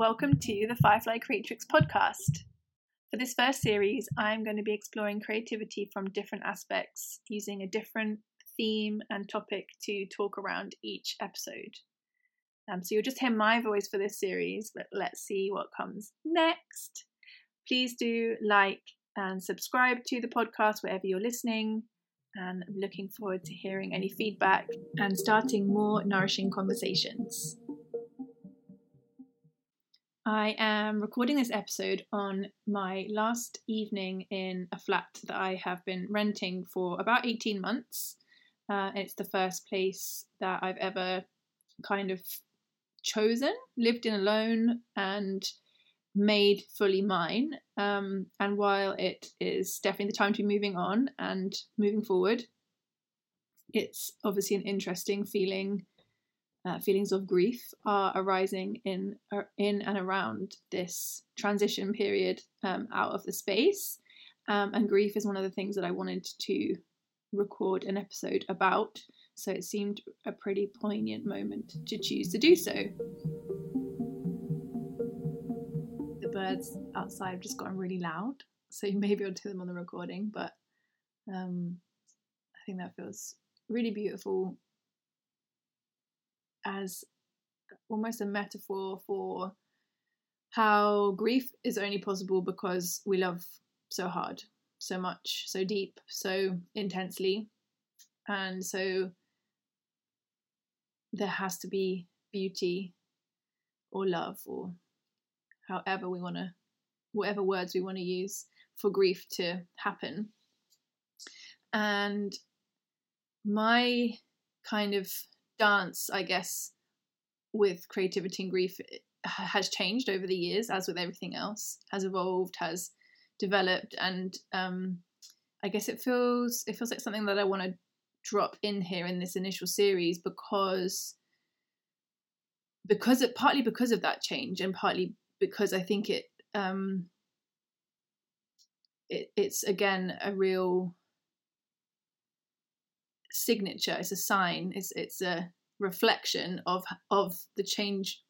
Welcome to the Firefly Creatrix podcast. For this first series, I'm going to be exploring creativity from different aspects using a different theme and topic to talk around each episode. Um, so you'll just hear my voice for this series, but let's see what comes next. Please do like and subscribe to the podcast wherever you're listening. And I'm looking forward to hearing any feedback and starting more nourishing conversations. I am recording this episode on my last evening in a flat that I have been renting for about 18 months. Uh, it's the first place that I've ever kind of chosen, lived in alone, and made fully mine. Um, and while it is definitely the time to be moving on and moving forward, it's obviously an interesting feeling. Uh, feelings of grief are arising in uh, in and around this transition period um, out of the space, um, and grief is one of the things that I wanted to record an episode about. So it seemed a pretty poignant moment to choose to do so. The birds outside have just gotten really loud, so you may be able to hear them on the recording, but um, I think that feels really beautiful as almost a metaphor for how grief is only possible because we love so hard, so much, so deep, so intensely. And so there has to be beauty or love or however we want to, whatever words we want to use for grief to happen. And my kind of dance, I guess, with creativity and grief has changed over the years, as with everything else, has evolved, has developed, and um, I guess it feels it feels like something that I want to drop in here in this initial series because because it partly because of that change and partly because I think it um, it it's again a real signature. It's a sign. It's it's a reflection of of the change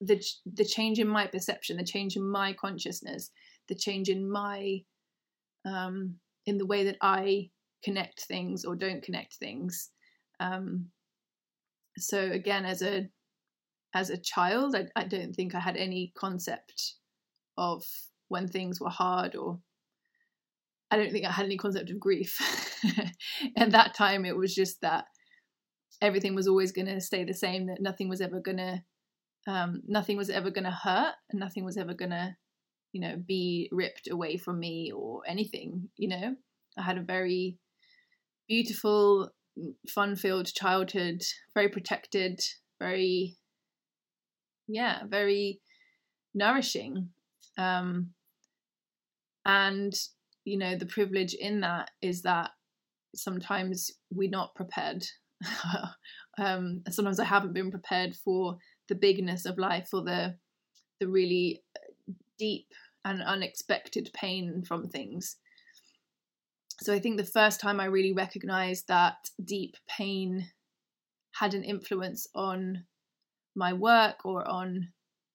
the the change in my perception, the change in my consciousness, the change in my um, in the way that I connect things or don't connect things. Um, so again, as a as a child, I, I don't think I had any concept of when things were hard or I don't think I had any concept of grief. At that time, it was just that everything was always going to stay the same, that nothing was ever going to, um, nothing was ever going to hurt, and nothing was ever going to, you know, be ripped away from me or anything. You know, I had a very beautiful, fun-filled childhood, very protected, very yeah, very nourishing. Um, and you know, the privilege in that is that sometimes we're not prepared. um, sometimes I haven't been prepared for the bigness of life, or the the really uh, deep and unexpected pain from things. So I think the first time I really recognized that deep pain had an influence on my work or on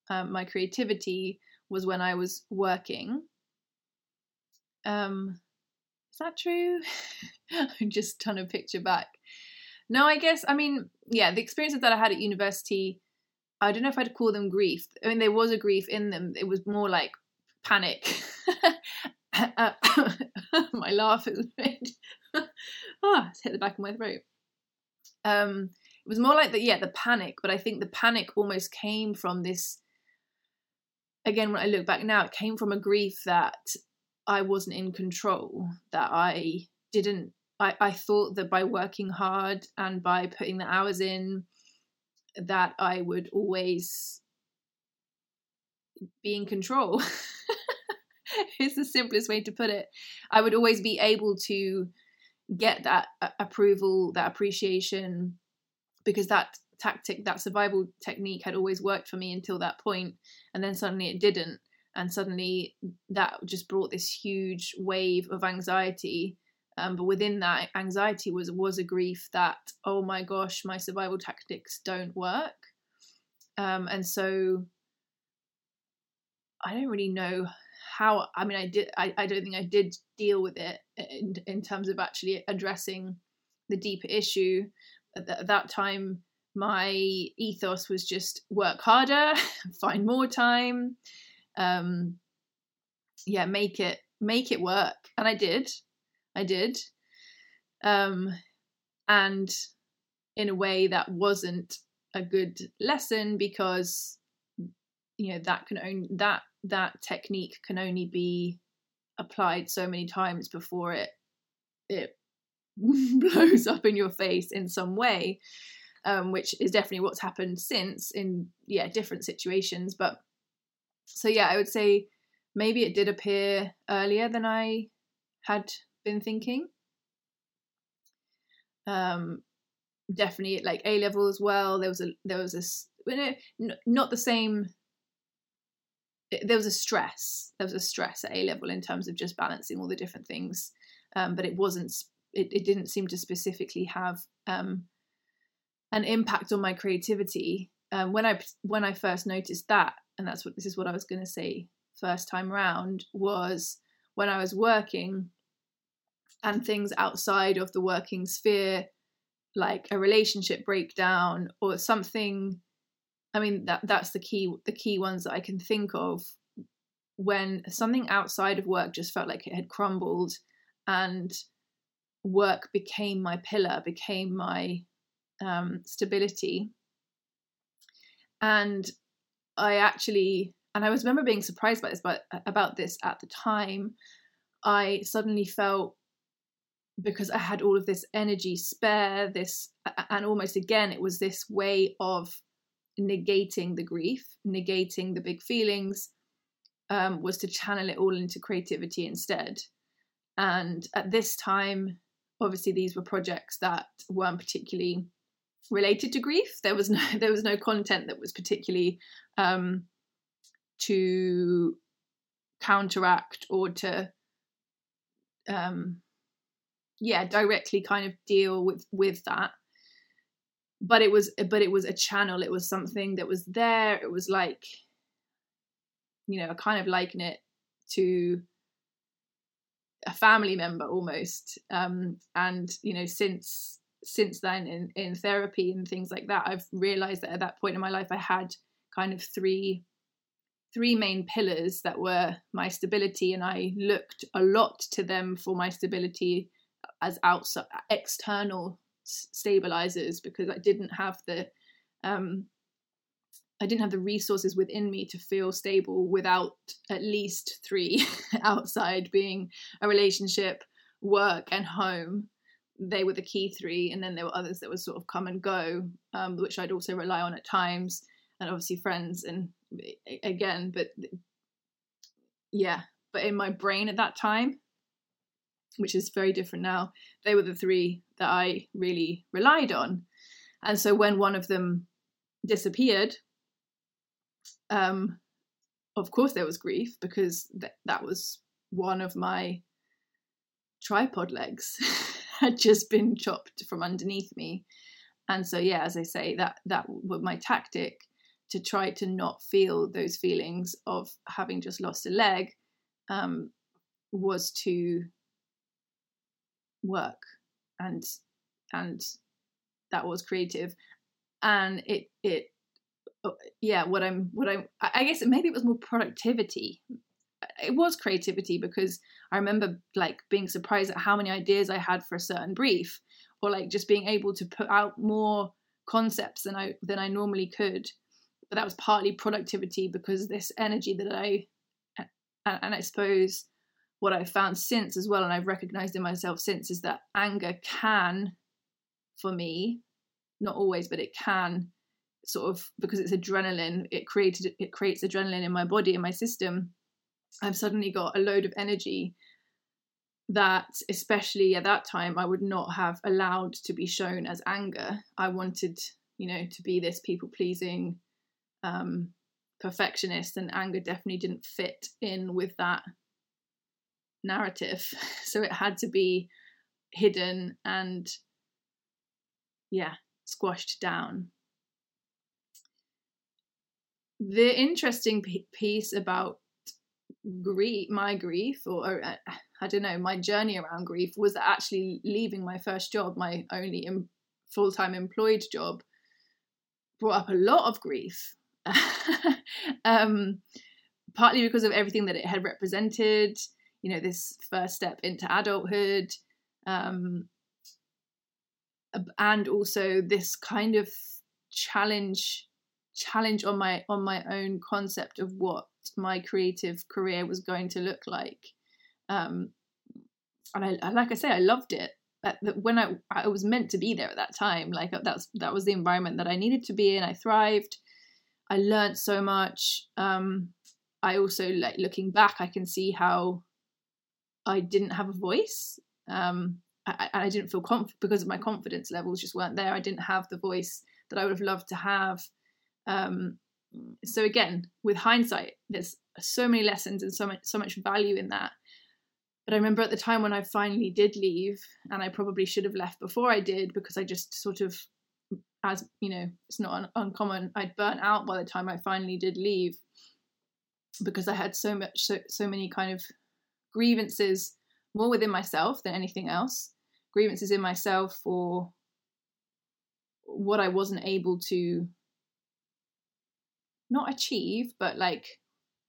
um, my creativity was when I was working. Um, is that true? I'm just trying to picture back. No, I guess I mean, yeah, the experiences that I had at university, I don't know if I'd call them grief. I mean, there was a grief in them. It was more like panic. my laugh is made. ah, it's hit the back of my throat. Um, it was more like the yeah the panic but i think the panic almost came from this again when i look back now it came from a grief that i wasn't in control that i didn't i, I thought that by working hard and by putting the hours in that i would always be in control. It's the simplest way to put it. I would always be able to get that approval that appreciation because that tactic, that survival technique had always worked for me until that point, and then suddenly it didn't, and suddenly that just brought this huge wave of anxiety. Um, but within that anxiety was was a grief that oh my gosh, my survival tactics don't work, um, and so I don't really know how. I mean, I did. I, I don't think I did deal with it in, in terms of actually addressing the deeper issue. At, at that time, my ethos was just work harder, find more time, um, yeah, make it make it work, and I did. I did. Um, and in a way that wasn't a good lesson because you know that can only that that technique can only be applied so many times before it it blows up in your face in some way um, which is definitely what's happened since in yeah different situations but so yeah i would say maybe it did appear earlier than i had been thinking um definitely like A level as well. There was a there was a not the same. There was a stress. There was a stress at A level in terms of just balancing all the different things, um, but it wasn't. It, it didn't seem to specifically have um, an impact on my creativity. Um, when I when I first noticed that, and that's what this is what I was going to say first time round was when I was working and things outside of the working sphere like a relationship breakdown or something i mean that that's the key the key ones that i can think of. When something outside of work just felt like it had crumbled and work became my pillar became my um, stability. And i actually and i was remember being surprised by this but about this at the time i suddenly felt because I had all of this energy spare, this, and almost again, it was this way of negating the grief, negating the big feelings, um, was to channel it all into creativity instead. And at this time, obviously, these were projects that weren't particularly related to grief. There was no there was no content that was particularly um, to counteract or to um, yeah directly kind of deal with with that. But it was but it was a channel. It was something that was there. It was like you know i kind of liken it to a family member almost. Um and you know since since then in in therapy and things like that i've realized that at that point in my life i had kind of three three main pillars that were my stability and i looked a lot to them for my stability as outside external stabilizers because I didn't have the um, I didn't have the resources within me to feel stable without at least three outside being a relationship, work, and home. They were the key three, and then there were others that would sort of come and go, um, which I'd also rely on at times, and obviously friends. And again, but yeah, but in my brain at that time, which is very different now, they were the three that I really relied on. And so when one of them disappeared, um, of course there was grief because th- that was one of my tripod legs had just been chopped from underneath me. And so yeah, as I say, that that was my tactic to try to not feel those feelings of having just lost a leg um, was to work and and that was creative and it it uh, yeah what i'm what i'm i guess maybe it was more productivity it was creativity because i remember like being surprised at how many ideas i had for a certain brief or like just being able to put out more concepts than i than i normally could but that was partly productivity because this energy that i and i suppose what I've found since as well, and I've recognized in myself since, is that anger can, for me, not always, but it can sort of because it's adrenaline, it created it creates adrenaline in my body in my system. I've suddenly got a load of energy that, especially at that time, I would not have allowed to be shown as anger. I wanted, you know, to be this people pleasing um, perfectionist, and anger definitely didn't fit in with that narrative. So it had to be hidden and, yeah, squashed down. The interesting piece about grief, my grief, or, or uh, I don't know, my journey around grief was actually leaving my first job, my only em- full time employed job, brought up a lot of grief. um, partly because of everything that it had represented, you know, this first step into adulthood, um, and also this kind of challenge challenge on my on my own concept of what my creative career was going to look like. Um and I like I say I loved it. When I I was meant to be there at that time like that's that was the environment that I needed to be in. I thrived. I learned so much. Um I also like looking back I can see how I didn't have a voice. Um I, I didn't feel confident because of my confidence levels just weren't there. I didn't have the voice that I would have loved to have. Um, so again, with hindsight, there's so many lessons and so much so much value in that. But I remember at the time when I finally did leave, and I probably should have left before I did because I just sort of, as you know, it's not un- uncommon. I'd burnt out by the time I finally did leave because I had so much, so so many kind of grievances, more within myself than anything else. Grievances in myself for what I wasn't able to not achieve, but like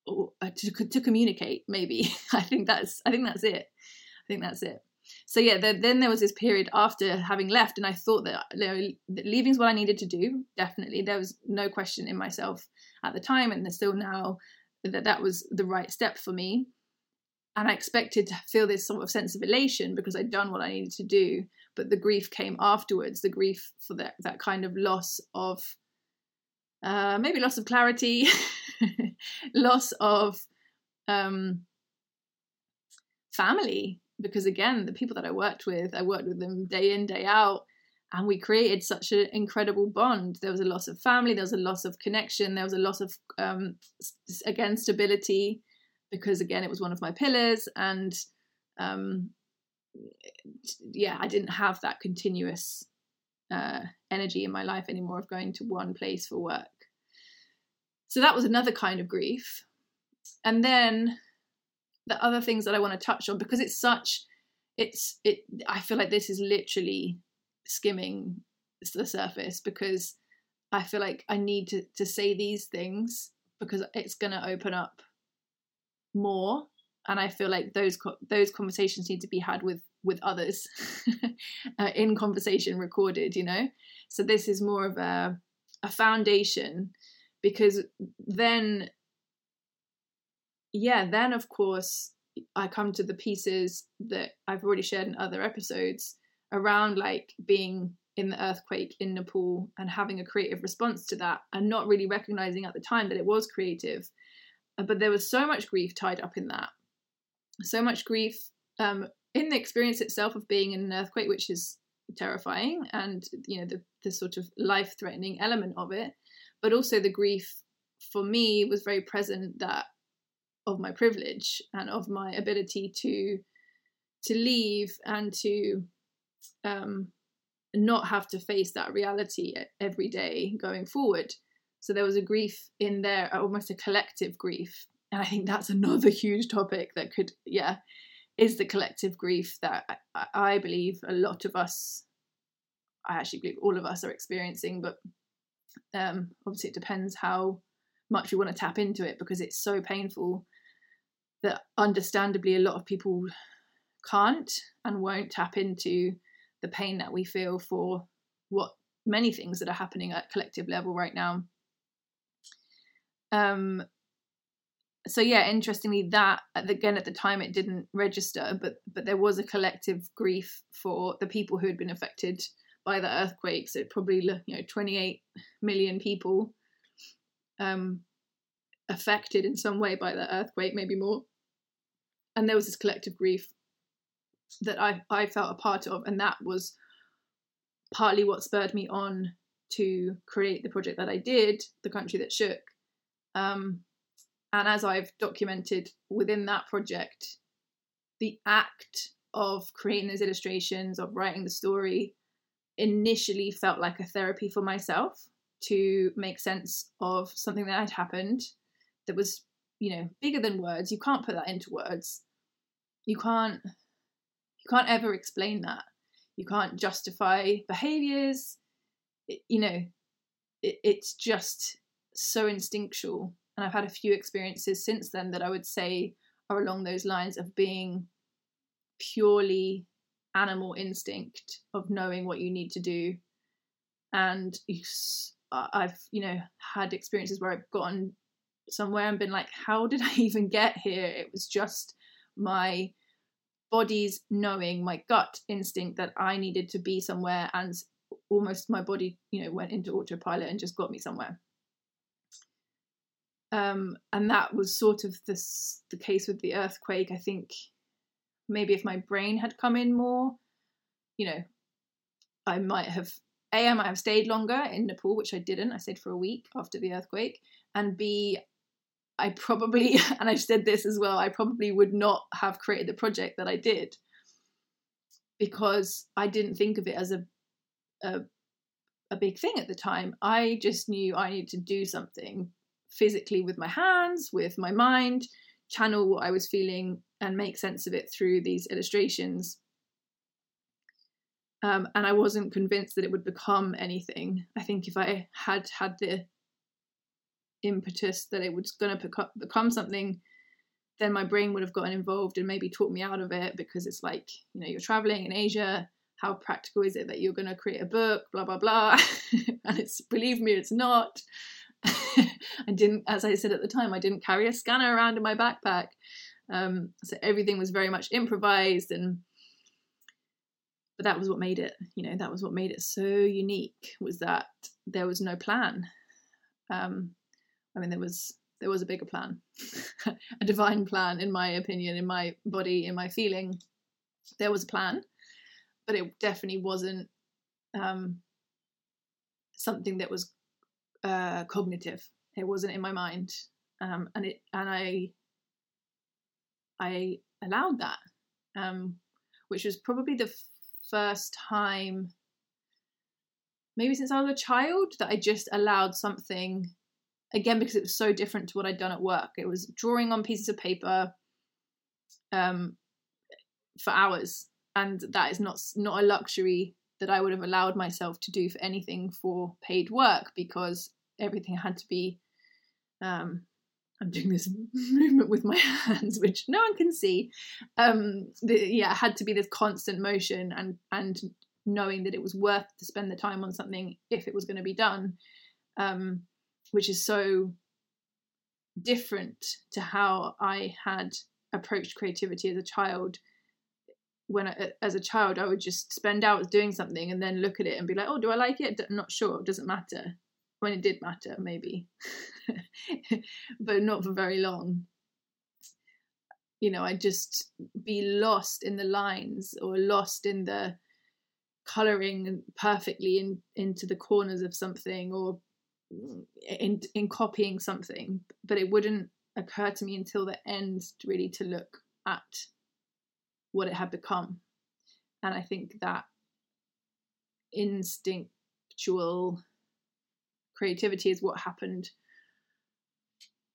uh, to to communicate. Maybe I think that's I think that's it. I think that's it. So yeah, then, then there was this period after having left, and I thought that, you know, that leaving is what I needed to do. Definitely, there was no question in myself at the time, and there's still now that that was the right step for me. And I expected to feel this sort of sense of elation because I'd done what I needed to do. But the grief came afterwards. The grief for that that kind of loss of uh, maybe loss of clarity, loss of um, family. Because again, the people that I worked with, I worked with them day in, day out, and we created such an incredible bond. There was a loss of family, there was a loss of connection, there was a loss of, um, again, stability, because again, it was one of my pillars. And um, yeah, I didn't have that continuous uh, energy in my life anymore of going to one place for work. So that was another kind of grief. And then the other things that I want to touch on because it's such it's it I feel like this is literally skimming the surface because I feel like I need to to say these things because it's going to open up more and I feel like those those conversations need to be had with with others uh, in conversation recorded you know? So this is more of a a foundation because then yeah then of course i come to the pieces that i've already shared in other episodes around like being in the earthquake in nepal and having a creative response to that and not really recognizing at the time that it was creative. Uh, but there was so much grief tied up in that. So much grief um, in the experience itself of being in an earthquake, which is terrifying, and you know the the sort of life threatening element of it, but also the grief for me was very present that of my privilege and of my ability to to leave and to um, not have to face that reality every day going forward. So there was a grief in there, almost a collective grief. And I think that's another huge topic that could, yeah, is the collective grief that I, I believe a lot of us, I actually believe all of us are experiencing, but um, obviously it depends how much we want to tap into it because it's so painful that understandably a lot of people can't and won't tap into the pain that we feel for what many things that are happening at collective level right now. Um so yeah interestingly that again at the time it didn't register but but there was a collective grief for the people who had been affected by the earthquake. So probably you know 28 million people um affected in some way by the earthquake maybe more. And there was this collective grief that i i felt a part of and that was partly what spurred me on to create the project that i did the country that shook. Um and as I've documented within that project, the act of creating those illustrations, of writing the story, initially felt like a therapy for myself to make sense of something that had happened that was you know bigger than words. You can't put that into words. You can't you can't ever explain that. You can't justify behaviors. It, you know it, it's just so instinctual and i've had a few experiences since then that i would say are along those lines of being purely animal instinct of knowing what you need to do. And i've you know had experiences where i've gotten somewhere and been like how did i even get here? It was just my body's knowing my gut instinct that i needed to be somewhere and almost my body you know went into autopilot and just got me somewhere um, and that was sort of the case with the earthquake. I think maybe if my brain had come in more you know i might have a i might have stayed longer in nepal which i didn't. I stayed for a week after the earthquake. And b i probably and i've said this as well i probably would not have created the project that i did because i didn't think of it as a a, a big thing at the time. I just knew i needed to do something physically with my hands, with my mind, channel what I was feeling and make sense of it through these illustrations. Um, and I wasn't convinced that it would become anything. I think if I had had the impetus that it was going to become something, then my brain would have gotten involved and maybe talked me out of it because it's like, you know, you're traveling in Asia. How practical is it that you're going to create a book? Blah, blah, blah. and it's, believe me, it's not. I didn't, as I said at the time, I didn't carry a scanner around in my backpack. Um, so everything was very much improvised and but that was what made it you know that was what made it so unique was that there was no plan um, i mean there was there was a bigger plan a divine plan in my opinion in my body in my feeling there was a plan but it definitely wasn't um, something that was uh, cognitive. It wasn't in my mind, um, and it and I I allowed that, um, which was probably the first time, maybe since I was a child, that I just allowed something. Again, because it was so different to what I'd done at work. It was drawing on pieces of paper um, for hours, and that is not not a luxury that I would have allowed myself to do for anything for paid work because everything had to be. Um, I'm doing this movement with my hands, which no one can see. Um, the, yeah, had to be this constant motion and and knowing that it was worth to spend the time on something if it was going to be done, um, which is so different to how I had approached creativity as a child when I, as a child I would just spend hours doing something and then look at it and be like, oh, do I like it? Not sure. It doesn't matter. When it did matter, maybe, but not for very long. You know, I'd just be lost in the lines or lost in the coloring perfectly in into the corners of something or in in copying something, but it wouldn't occur to me until the end really to look at what it had become. And I think that instinctual creativity is what happened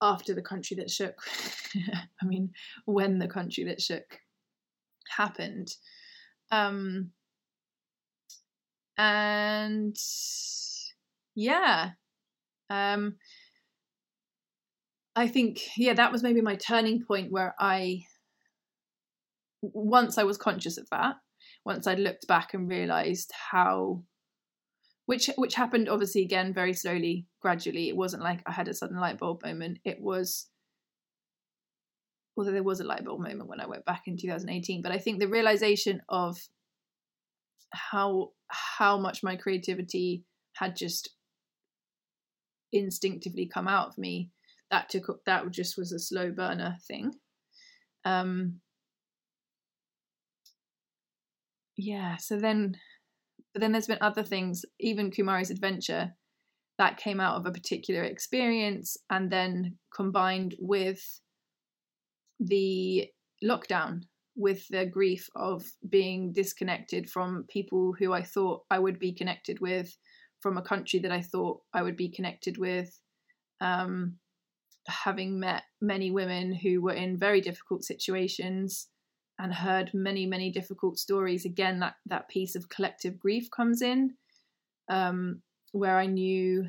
after the country that shook. I mean, when the country that shook happened. Um, and yeah, um, I think, yeah, that was maybe my turning point where I once I was conscious of that, once I'd looked back and realized how which which happened obviously again very slowly gradually. It wasn't like i had a sudden light bulb moment. It was although there was a light bulb moment when i went back in 2018 but i think the realization of how how much my creativity had just instinctively come out of me that took that just was a slow burner thing. Um yeah so then but then there's been other things even kumari's adventure that came out of a particular experience and then combined with the lockdown with the grief of being disconnected from people who I thought I would be connected with, from a country that I thought I would be connected with, um, having met many women who were in very difficult situations and heard many many difficult stories. Again that that piece of collective grief comes in um, where i knew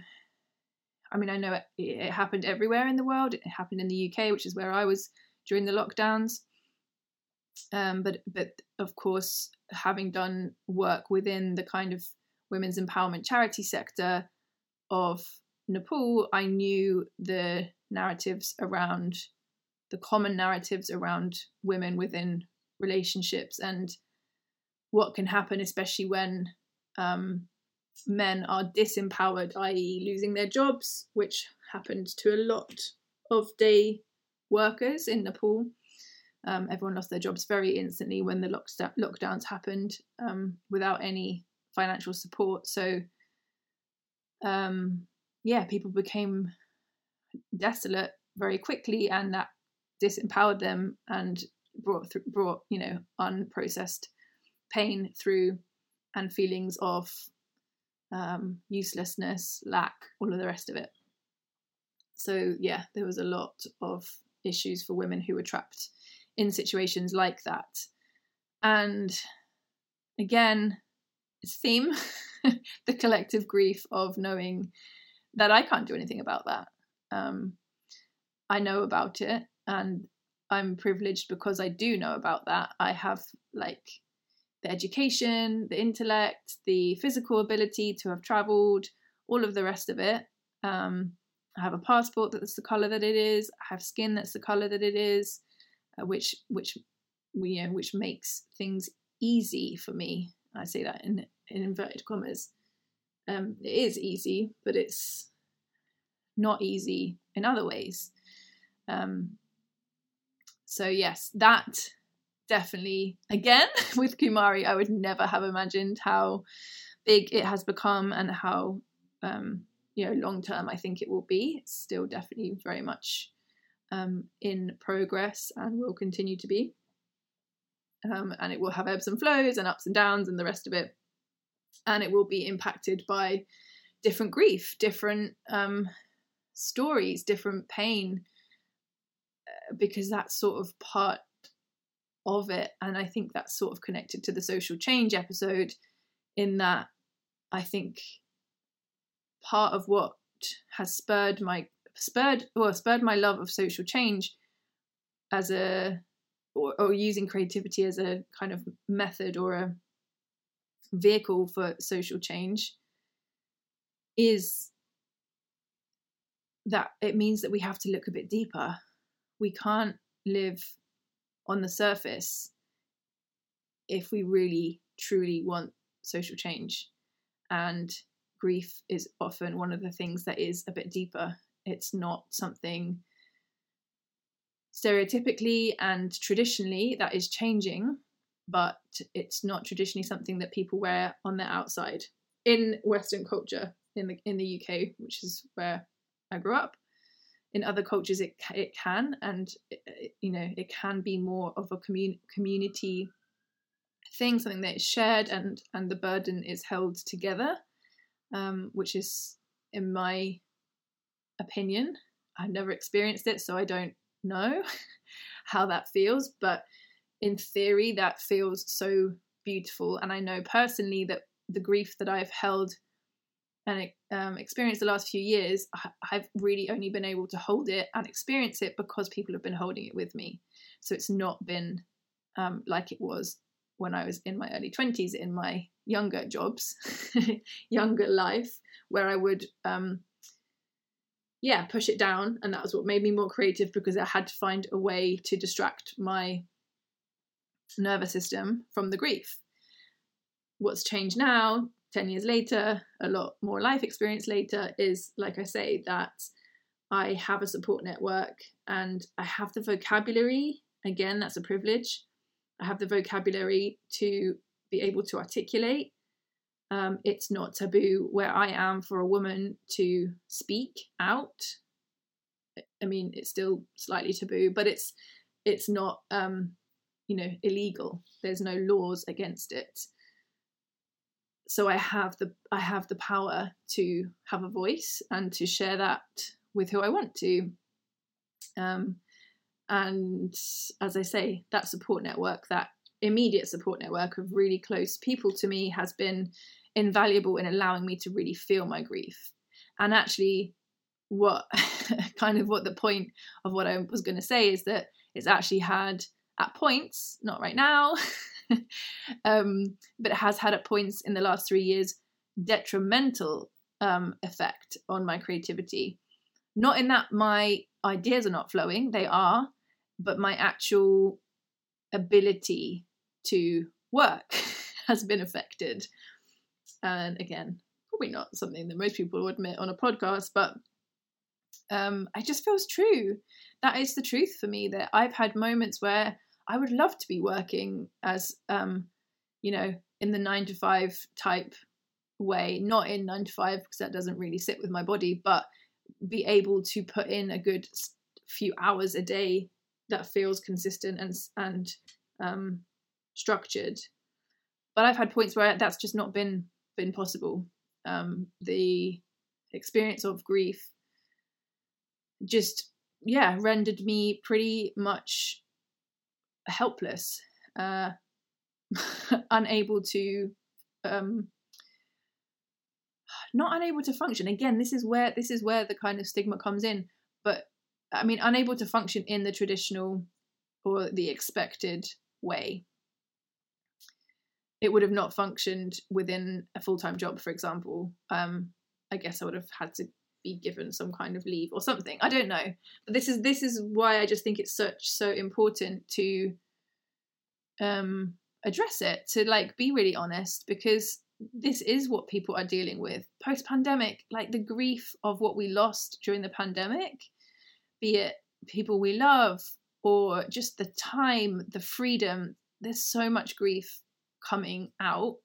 i mean i know it, it happened everywhere in the world. It happened in the uk which is where i was during the lockdowns. Um, but but of course having done work within the kind of women's empowerment charity sector of nepal i knew the narratives around the common narratives around women within relationships and what can happen, especially when um, men are disempowered, i.e., losing their jobs, which happened to a lot of day workers in Nepal. Um, everyone lost their jobs very instantly when the lockdowns happened um, without any financial support. So, um, yeah, people became desolate very quickly, and that disempowered them and brought th- brought you know unprocessed pain through and feelings of um, uselessness, lack, all of the rest of it. So yeah, there was a lot of issues for women who were trapped in situations like that, and again, it's theme the collective grief of knowing that I can't do anything about that. Um, I know about it, and I'm privileged because I do know about that. I have like the education, the intellect, the physical ability to have traveled, all of the rest of it. Um, I have a passport that's the color that it is. I have skin that's the color that it is, uh, which which you know which makes things easy for me. I say that in, in inverted commas. Um, it is easy, but it's not easy in other ways. Um, so yes, that definitely again with Kumari, I would never have imagined how big it has become and how um, you know long term I think it will be. It's still definitely very much um, in progress and will continue to be. Um, and it will have ebbs and flows and ups and downs and the rest of it. And it will be impacted by different grief, different um, stories, different pain, because that's sort of part of it. And I think that's sort of connected to the social change episode, in that I think part of what has spurred my spurred or spurred my love of social change as a or, or using creativity as a kind of method or a vehicle for social change is that it means that we have to look a bit deeper we can't live on the surface if we really truly want social change. And grief is often one of the things that is a bit deeper. It's not something stereotypically and traditionally that is changing but it's not traditionally something that people wear on their outside. In western culture in the in the UK which is where I grew up in other cultures it it can and it, you know it can be more of a commun- community thing something that is shared and and the burden is held together um, which is in my opinion i've never experienced it so i don't know how that feels but in theory that feels so beautiful and i know personally that the grief that i've held and um, the last few years, I've really only been able to hold it and experience it because people have been holding it with me. So it's not been um, like it was when I was in my early 20s in my younger jobs, younger life, where I would, um, yeah, push it down. And that was what made me more creative because I had to find a way to distract my nervous system from the grief. What's changed now 10 years later, a lot more life experience later, is like I say, that I have a support network and I have the vocabulary. Again, that's a privilege. I have the vocabulary to be able to articulate. Um, it's not taboo where I am for a woman to speak out. I mean, it's still slightly taboo, but it's it's not um, you know illegal. There's no laws against it so I have the I have the power to have a voice and to share that with who I want to. Um, and as I say, that support network, that immediate support network of really close people to me has been invaluable in allowing me to really feel my grief. And actually, what kind of what the point of what I was going to say is that it's actually had at points, not right now, um, but has had at points in the last three years detrimental um, effect on my creativity. Not in that my ideas are not flowing, they are, but my actual ability to work has been affected. And again, probably not something that most people would admit on a podcast, but um, it just feels true. That is the truth for me. That I've had moments where I would love to be working as, um, you know, in the nine to five type way, not in nine to five because that doesn't really sit with my body, but be able to put in a good few hours a day that feels consistent and and um, structured. But I've had points where that's just not been been possible. Um, the experience of grief just yeah rendered me pretty much helpless, uh, unable to um, not unable to function. Again, this is where this is where the kind of stigma comes in. But I mean, unable to function in the traditional or the expected way. It would have not functioned within a full time job, for example. Um, I guess I would have had to be given some kind of leave or something. I don't know. But this is this is why I just think it's such so important to um address it, to like be really honest, because this is what people are dealing with post pandemic, like the grief of what we lost during the pandemic, be it people we love or just the time, the freedom. There's so much grief coming out.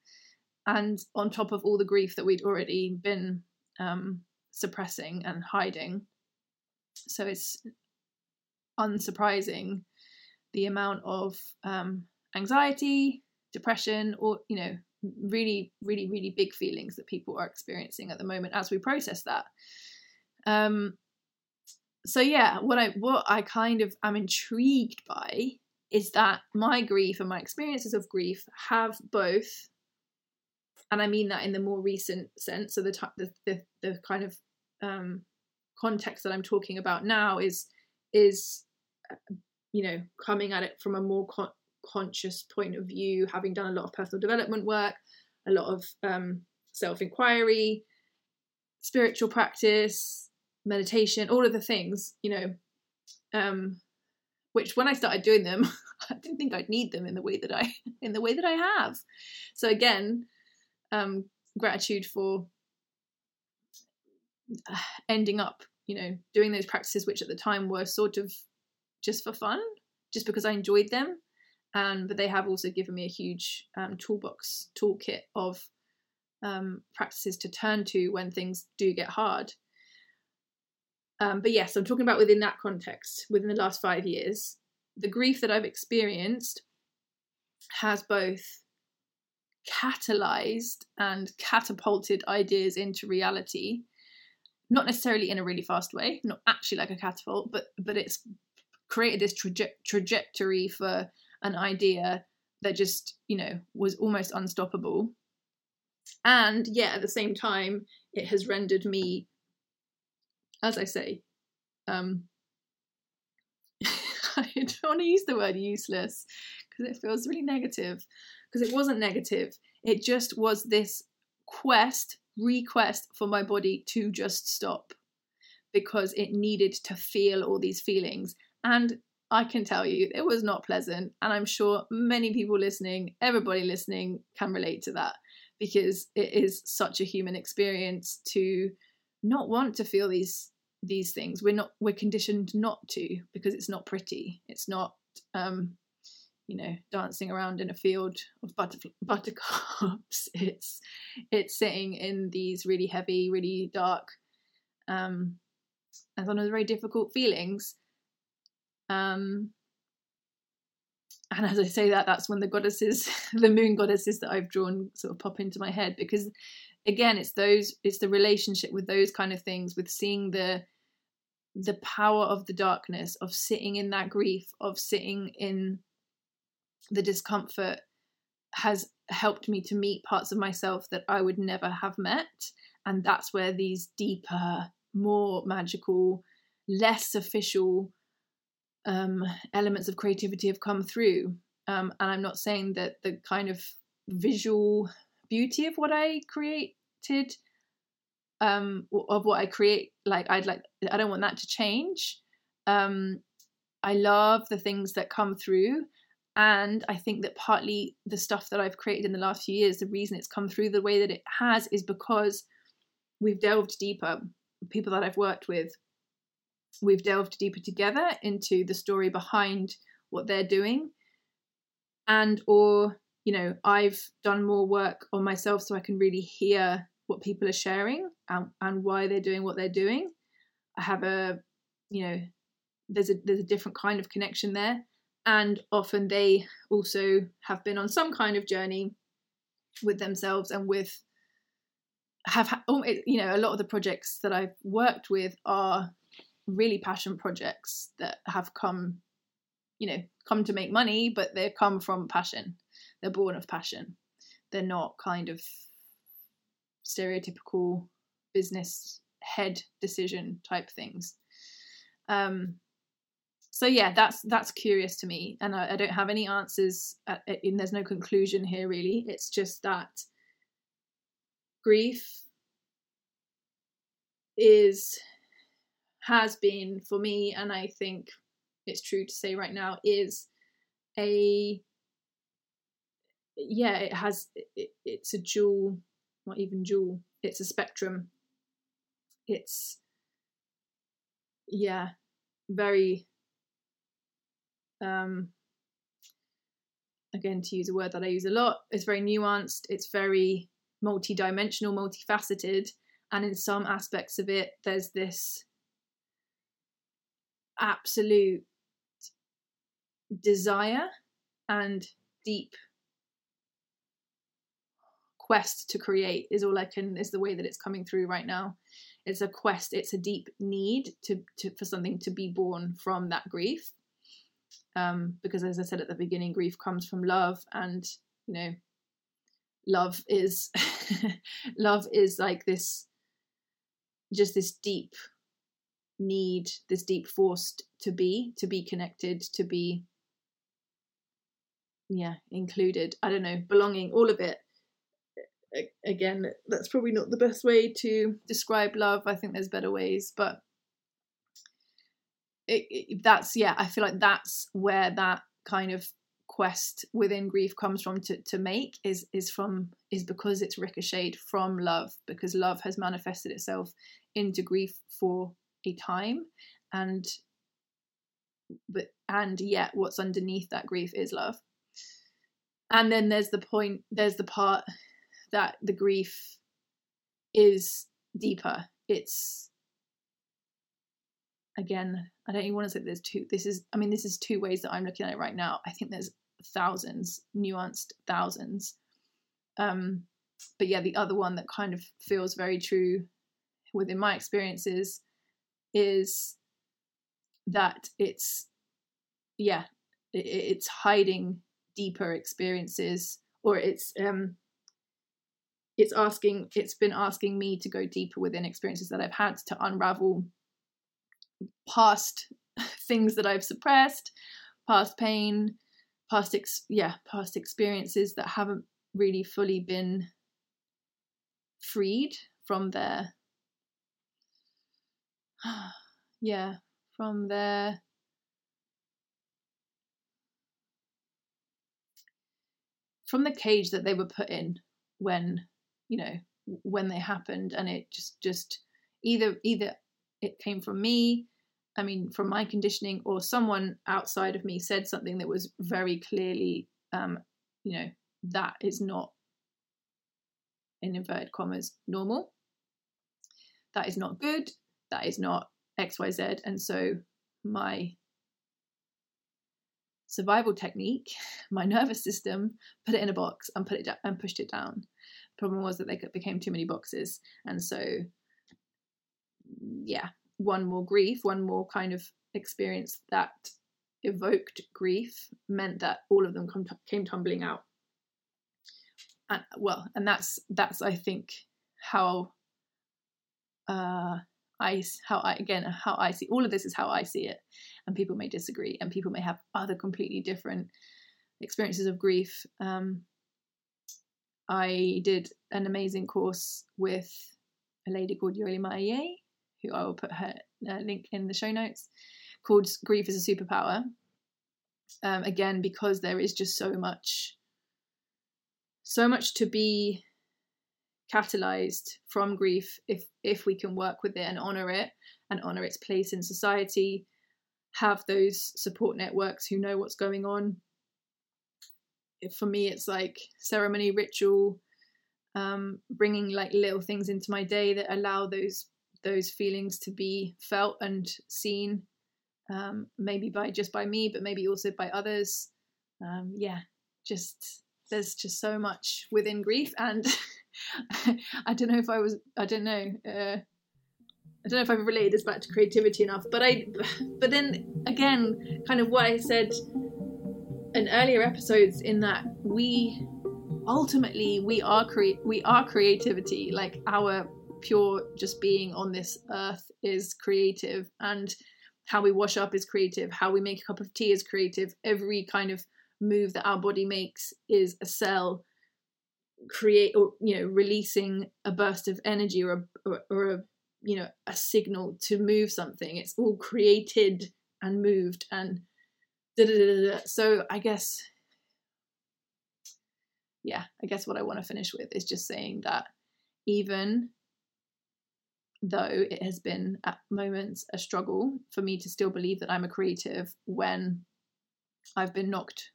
And on top of all the grief that we'd already been um, suppressing and hiding. So it's unsurprising the amount of um, anxiety, depression, or, you know, really, really, really big feelings that people are experiencing at the moment as we process that. Um, so yeah, what I what I kind of am intrigued by is that my grief and my experiences of grief have both, and I mean that in the more recent sense. So the the the, the kind of um, context that I'm talking about now is is uh, you know coming at it from a more con- conscious point of view, having done a lot of personal development work, a lot of um, self inquiry, spiritual practice, meditation, all of the things, you know, um, which when I started doing them, I didn't think I'd need them in the way that I in the way that I have. So again, um, gratitude for ending up, you know, doing those practices which at the time were sort of just for fun, just because I enjoyed them um, but they have also given me a huge um, toolbox toolkit of um, practices to turn to when things do get hard. Um, but yes, I'm talking about within that context, within the last five years, the grief that I've experienced has both catalyzed and catapulted ideas into reality not necessarily in a really fast way not actually like a catapult but but it's created this traje- trajectory for an idea that just, you know, was almost unstoppable. And yet at the same time, it has rendered me, as I say, um, I don't want to use the word useless because it feels really negative. Because it wasn't negative, it just was this quest, request for my body to just stop because it needed to feel all these feelings. And I can tell you it was not pleasant. And I'm sure many people listening, everybody listening, can relate to that because it is such a human experience to not want to feel these these things we're not we're conditioned not to because it's not pretty it's not um you know dancing around in a field of butter, buttercups. It's it's sitting in these really heavy really dark um and the very difficult feelings um, and as I say that, that's when the goddesses, the moon goddesses that I've drawn, sort of pop into my head because, again, it's those, it's the relationship with those kind of things, with seeing the the power of the darkness of sitting in that grief of sitting in the discomfort has helped me to meet parts of myself that I would never have met. And that's where these deeper more magical less official um, elements of creativity have come through. Um, and I'm not saying that the kind of visual beauty of what I created um of what I create like I'd like I don't want that to change. Um I love the things that come through and I think that partly the stuff that I've created in the last few years the reason it's come through the way that it has is because we've delved deeper. People that I've worked with we've delved deeper together into the story behind what they're doing. And or you know i've done more work on myself so i can really hear what people are sharing and, and why they're doing what they're doing. I have a you know there's a there's a different kind of connection there and often they also have been on some kind of journey with themselves and with have oh, you know a lot of the projects that i've worked with are really passion projects that have come you know come to make money but they come from passion. They're born of passion. They're not kind of stereotypical business head decision type things. Um so yeah that's that's curious to me and i, I don't have any answers uh, uh, at, and there's no conclusion here really. It's just that grief is has been for me and i think it's true to say right now is a yeah it has it, it's a dual not even dual it's a spectrum. It's yeah very um again to use a word that i use a lot it's very nuanced it's very multi-dimensional multifaceted and in some aspects of it there's this absolute desire and deep quest to create is all I can is the way that it's coming through right now. It's a quest, it's a deep need to, to for something to be born from that grief. Um, because as I said at the beginning, grief comes from love and you know love is love is like this just this deep need, this deep force to be, to be connected, to be yeah, included. I don't know, belonging, all of it again, that's probably not the best way to describe love. I think there's better ways, but it, that's yeah. I feel like that's where that kind of quest within grief comes from to, to make is is from is because it's ricocheted from love because love has manifested itself into grief for a time and but and yet what's underneath that grief is love and then there's the point there's the part that the grief is deeper. It's again, I don't even want to say there's two. This is, I mean, this is two ways that I'm looking at it right now. I think there's thousands, nuanced thousands. Um, but yeah, the other one that kind of feels very true within my experiences is that it's, yeah, it, it's hiding deeper experiences or it's um it's asking it's been asking me to go deeper within experiences that I've had to unravel past things that I've suppressed, past pain, past ex- yeah, past experiences that haven't really fully been freed from their yeah, from their from the cage that they were put in when you know when they happened. And it just just either either it came from me i mean from my conditioning or someone outside of me said something that was very clearly um you know that is not in inverted commas normal. That is not good. That is not xyz and so my survival technique my nervous system put it in a box and put it down and pushed it down. Problem was that they became too many boxes. And so yeah one more grief, one more kind of experience that evoked grief meant that all of them t- came tumbling out. And well, and that's that's I think how uh I how I again how I see all of this is how I see it, and people may disagree, and people may have other completely different experiences of grief. Um, I did an amazing course with a lady called Yoli Maya Yeh, who I will put her uh, link in the show notes, called Grief is a Superpower. Um, again, because there is just so much, so much to be catalyzed from grief if if we can work with it and honor it and honor its place in society have those support networks who know what's going on for me it's like ceremony ritual um, bringing like little things into my day that allow those those feelings to be felt and seen um, maybe by just by me but maybe also by others um, yeah just there's just so much within grief and i don't know if i was i don't know uh, I don't know if I've related this back to creativity enough, but I, but then again, kind of what I said in earlier episodes, in that we ultimately we are cre- we are creativity. Like our pure just being on this earth is creative, and how we wash up is creative. How we make a cup of tea is creative. Every kind of move that our body makes is a cell create or you know releasing a burst of energy or a, or, or a you know a signal to move something it's all created and moved and da, da, da, so i guess yeah i guess what i want to finish with is just saying that even though it has been at moments a struggle for me to still believe that i'm a creative when i've been knocked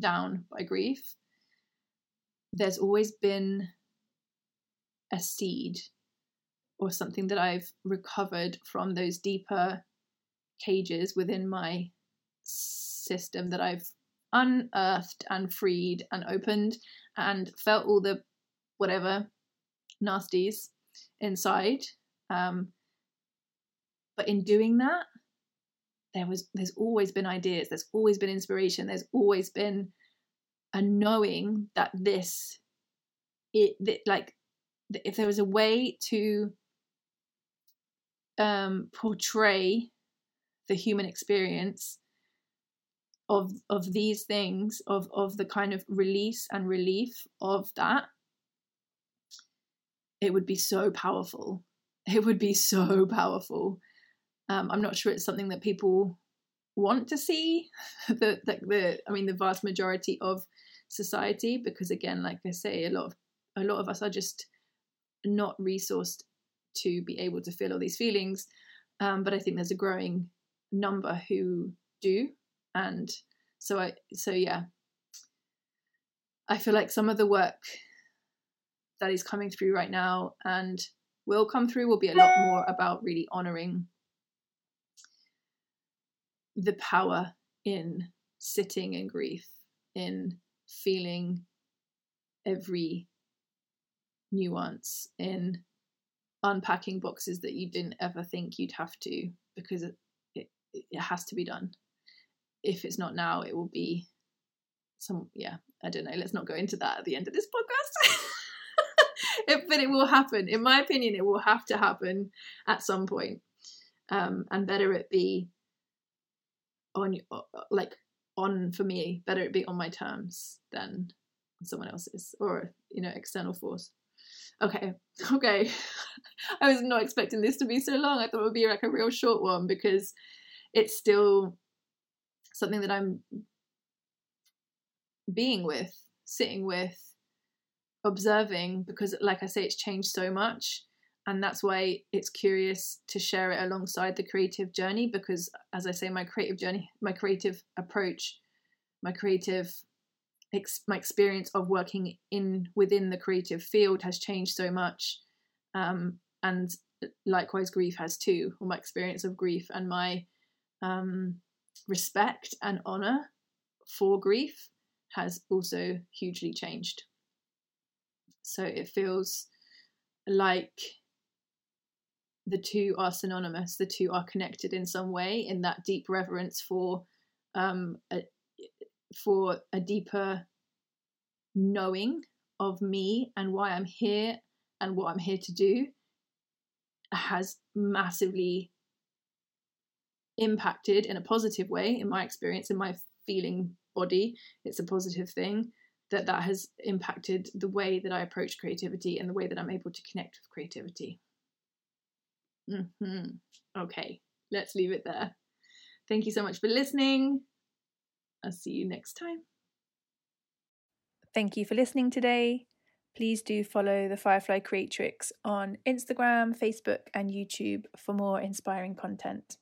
down by grief there's always been a seed or something that I've recovered from those deeper cages within my system that I've unearthed and freed and opened and felt all the whatever nasties inside. Um, but in doing that, there was there's always been ideas, there's always been inspiration, there's always been a knowing that this it that like if there was a way to um, portray the human experience of of these things of of the kind of release and relief of that it would be so powerful it would be so powerful um, i'm not sure it's something that people want to see the, the the i mean the vast majority of society because again like i say a lot of a lot of us are just not resourced to be able to feel all these feelings. Um, but I think there's a growing number who do, and so I so yeah. I feel like some of the work that is coming through right now and will come through will be a lot more about really honoring the power in sitting in grief, in feeling every nuance, in unpacking boxes that you didn't ever think you'd have to because it, it, it has to be done. If it's not now, it will be some, yeah, I don't know. Let's not go into that at the end of this podcast. it, but it will happen. In my opinion, it will have to happen at some point. Um, and better it be on, like, on for me, better it be on my terms than someone else's or, you know, external force. Okay, okay. I was not expecting this to be so long. I thought it would be like a real short one because it's still something that I'm being with, sitting with, observing because like I say it's changed so much. And that's why it's curious to share it alongside the creative journey because as I say my creative journey, my creative approach, my creative ex- my experience of working in within the creative field has changed so much. Um, and likewise grief has too or my experience of grief and my um, respect and honor for grief has also hugely changed so it feels like the two are synonymous the two are connected in some way in that deep reverence for um a, for a deeper knowing of me and why I'm here and what I'm here to do has massively impacted in a positive way in my experience in my feeling body. It's a positive thing that that has impacted the way that I approach creativity and the way that I'm able to connect with creativity. Mm-hmm. Okay, let's leave it there. Thank you so much for listening. I'll see you next time. Thank you for listening today. Please do follow the Firefly Creatrix on Instagram, Facebook, and YouTube for more inspiring content.